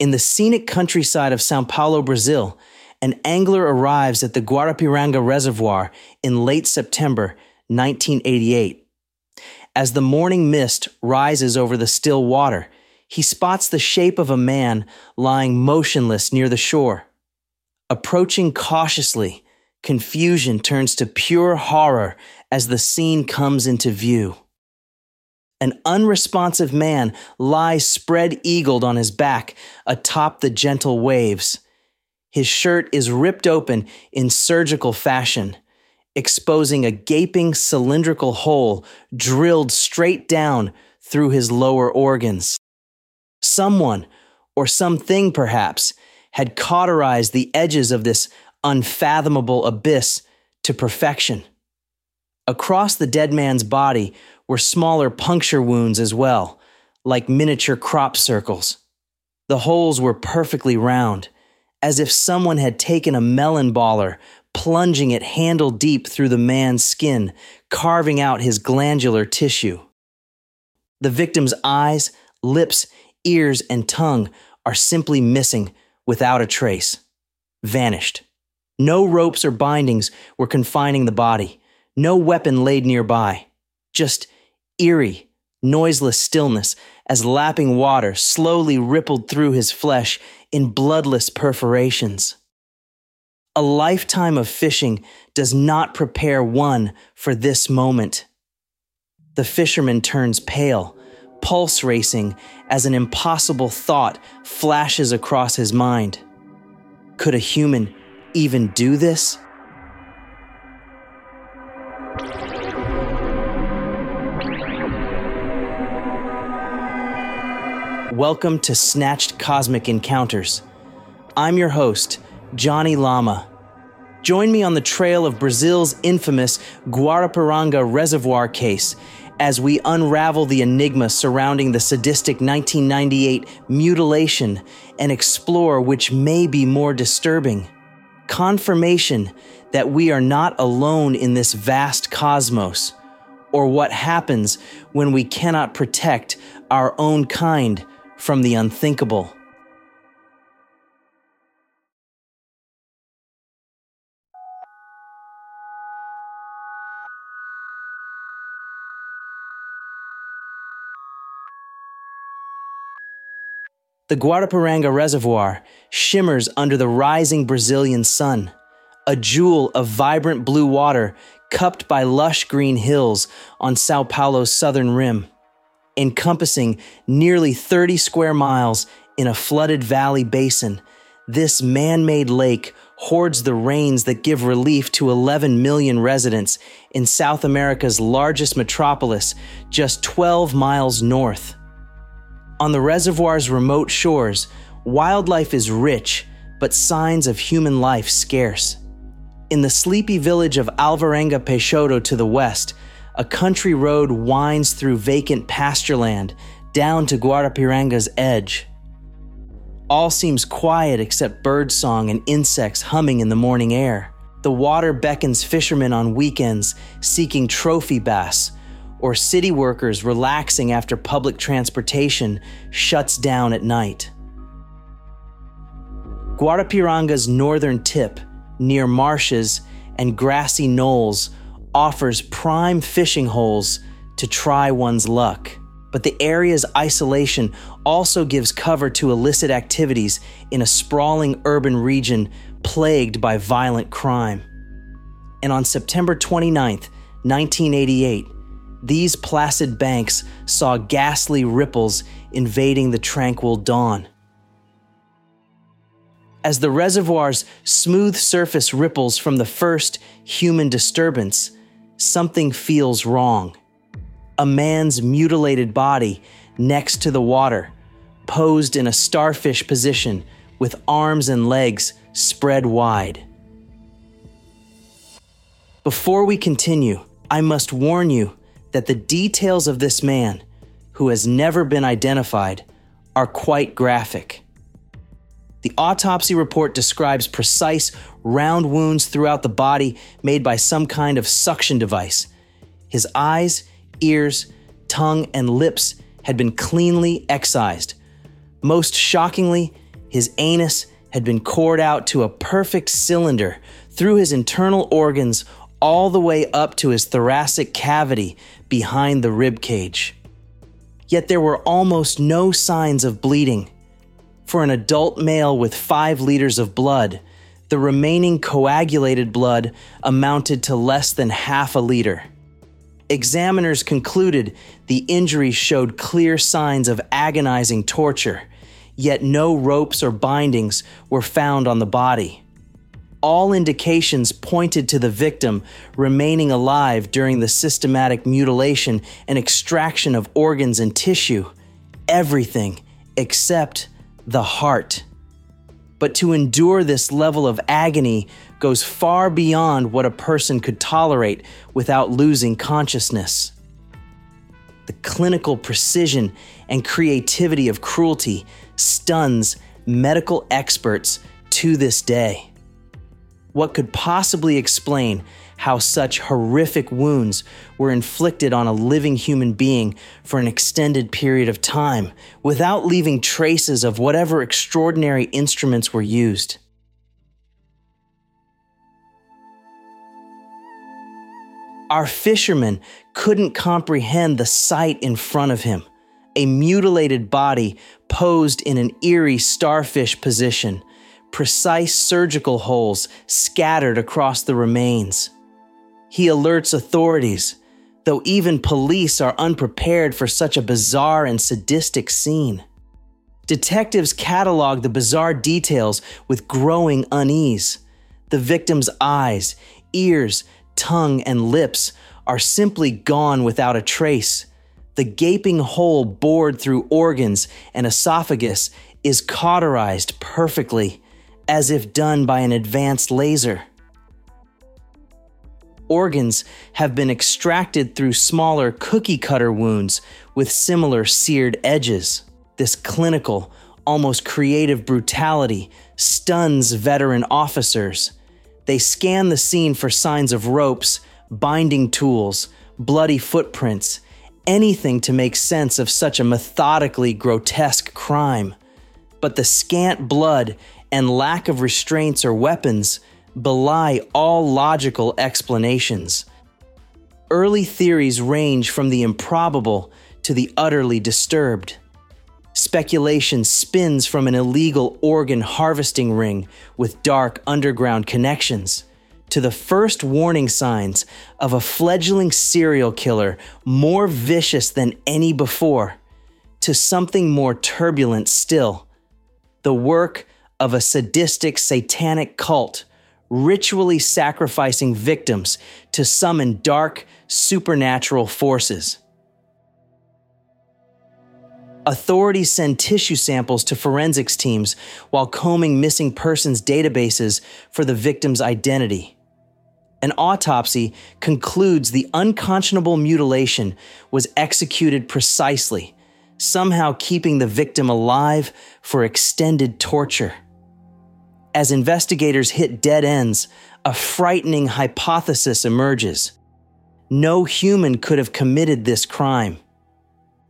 In the scenic countryside of Sao Paulo, Brazil, an angler arrives at the Guarapiranga Reservoir in late September 1988. As the morning mist rises over the still water, he spots the shape of a man lying motionless near the shore. Approaching cautiously, confusion turns to pure horror as the scene comes into view. An unresponsive man lies spread eagled on his back atop the gentle waves. His shirt is ripped open in surgical fashion, exposing a gaping cylindrical hole drilled straight down through his lower organs. Someone, or something perhaps, had cauterized the edges of this unfathomable abyss to perfection. Across the dead man's body were smaller puncture wounds as well, like miniature crop circles. The holes were perfectly round, as if someone had taken a melon baller, plunging it handle deep through the man's skin, carving out his glandular tissue. The victim's eyes, lips, ears, and tongue are simply missing without a trace. Vanished. No ropes or bindings were confining the body, no weapon laid nearby. Just eerie, noiseless stillness as lapping water slowly rippled through his flesh in bloodless perforations. A lifetime of fishing does not prepare one for this moment. The fisherman turns pale, pulse racing as an impossible thought flashes across his mind. Could a human even do this? Welcome to Snatched Cosmic Encounters. I'm your host, Johnny Lama. Join me on the trail of Brazil's infamous Guarapiranga Reservoir case as we unravel the enigma surrounding the sadistic 1998 mutilation and explore which may be more disturbing. Confirmation that we are not alone in this vast cosmos, or what happens when we cannot protect our own kind from the unthinkable. The Guarapiranga Reservoir shimmers under the rising Brazilian sun, a jewel of vibrant blue water cupped by lush green hills on Sao Paulo's southern rim encompassing nearly 30 square miles in a flooded valley basin. This man made lake hoards the rains that give relief to 11 million residents in South America's largest metropolis, just 12 miles north. On the reservoir's remote shores, wildlife is rich, but signs of human life scarce. In the sleepy village of Alvarenga Peixoto to the west, a country road winds through vacant pastureland down to Guarapiranga's edge. All seems quiet except birdsong and insects humming in the morning air. The water beckons fishermen on weekends seeking trophy bass, or city workers relaxing after public transportation shuts down at night. Guarapiranga's northern tip, near marshes and grassy knolls, offers prime fishing holes to try one's luck. But the area's isolation also gives cover to illicit activities in a sprawling urban region plagued by violent crime. And on September 29, 1988, these placid banks saw ghastly ripples invading the tranquil dawn. As the reservoir's smooth surface ripples from the first human disturbance, something feels wrong. A man's mutilated body next to the water, posed in a starfish position with arms and legs spread wide. Before we continue, I must warn you that the details of this man, who has never been identified, are quite graphic. The autopsy report describes precise, round wounds throughout the body made by some kind of suction device. His eyes, ears, tongue, and lips had been cleanly excised. Most shockingly, His anus had been cored out to a perfect cylinder through his internal organs all the way up to his thoracic cavity behind the rib cage. Yet there were almost no signs of bleeding. For an adult male with five liters of blood, the remaining coagulated blood amounted to less than half a liter. Examiners concluded the injuries showed clear signs of agonizing torture, yet no ropes or bindings were found on the body. All indications pointed to the victim remaining alive during the systematic mutilation and extraction of organs and tissue. Everything except the heart. But to endure this level of agony goes far beyond what a person could tolerate without losing consciousness. The clinical precision and creativity of cruelty stuns medical experts to this day. What could possibly explain how such horrific wounds were inflicted on a living human being for an extended period of time without leaving traces of whatever extraordinary instruments were used. Our fisherman couldn't comprehend the sight in front of him a mutilated body posed in an eerie starfish position, precise surgical holes scattered across the remains. He alerts authorities, though even police are unprepared for such a bizarre and sadistic scene. Detectives catalog the bizarre details with growing unease. The victim's eyes, ears, tongue, and lips are simply gone without a trace. The gaping hole bored through organs and esophagus is cauterized perfectly, as if done by an advanced laser organs have been extracted through smaller cookie cutter wounds with similar seared edges. This clinical, almost creative brutality stuns veteran officers. They scan the scene for signs of ropes, binding tools, bloody footprints, anything to make sense of such a methodically grotesque crime. But the scant blood and lack of restraints or weapons belie all logical explanations. Early theories range from the improbable to the utterly disturbed. Speculation spins from an illegal organ harvesting ring with dark underground connections to the first warning signs of a fledgling serial killer more vicious than any before, to something more turbulent still the work of a sadistic satanic cult ritually sacrificing victims to summon dark, supernatural forces. Authorities send tissue samples to forensics teams while combing missing persons databases for the victim's identity. An autopsy concludes the unconscionable mutilation was executed precisely, somehow keeping the victim alive for extended torture. As investigators hit dead ends, a frightening hypothesis emerges. No human could have committed this crime.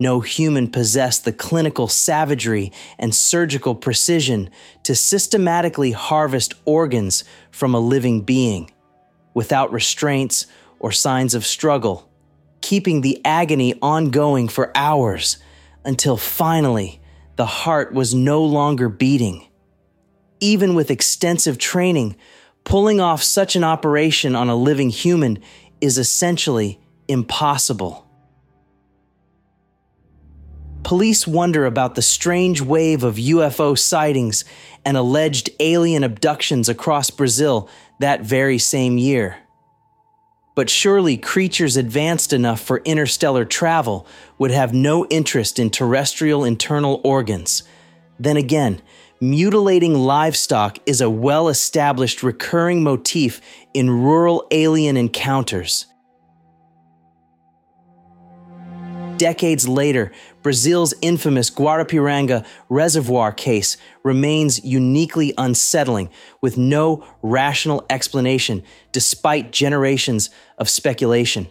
No human possessed the clinical savagery and surgical precision to systematically harvest organs from a living being, without restraints or signs of struggle, keeping the agony ongoing for hours until finally the heart was no longer beating even with extensive training, pulling off such an operation on a living human is essentially impossible. Police wonder about the strange wave of UFO sightings and alleged alien abductions across Brazil that very same year. But surely creatures advanced enough for interstellar travel would have no interest in terrestrial internal organs. Then again, mutilating livestock is a well established recurring motif in rural alien encounters. Decades later, Brazil's infamous Guarapiranga reservoir case remains uniquely unsettling with no rational explanation despite generations of speculation.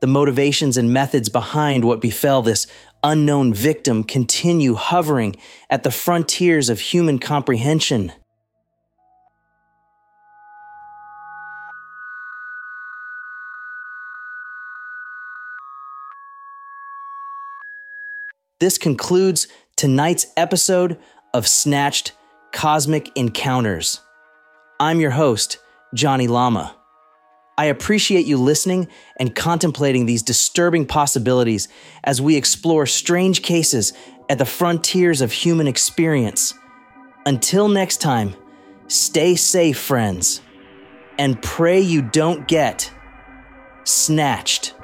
The motivations and methods behind what befell this unknown victim continue hovering at the frontiers of human comprehension. This concludes tonight's episode of Snatched Cosmic Encounters. I'm your host, Johnny Lama. I appreciate you listening and contemplating these disturbing possibilities as we explore strange cases at the frontiers of human experience. Until next time, stay safe, friends, and pray you don't get snatched.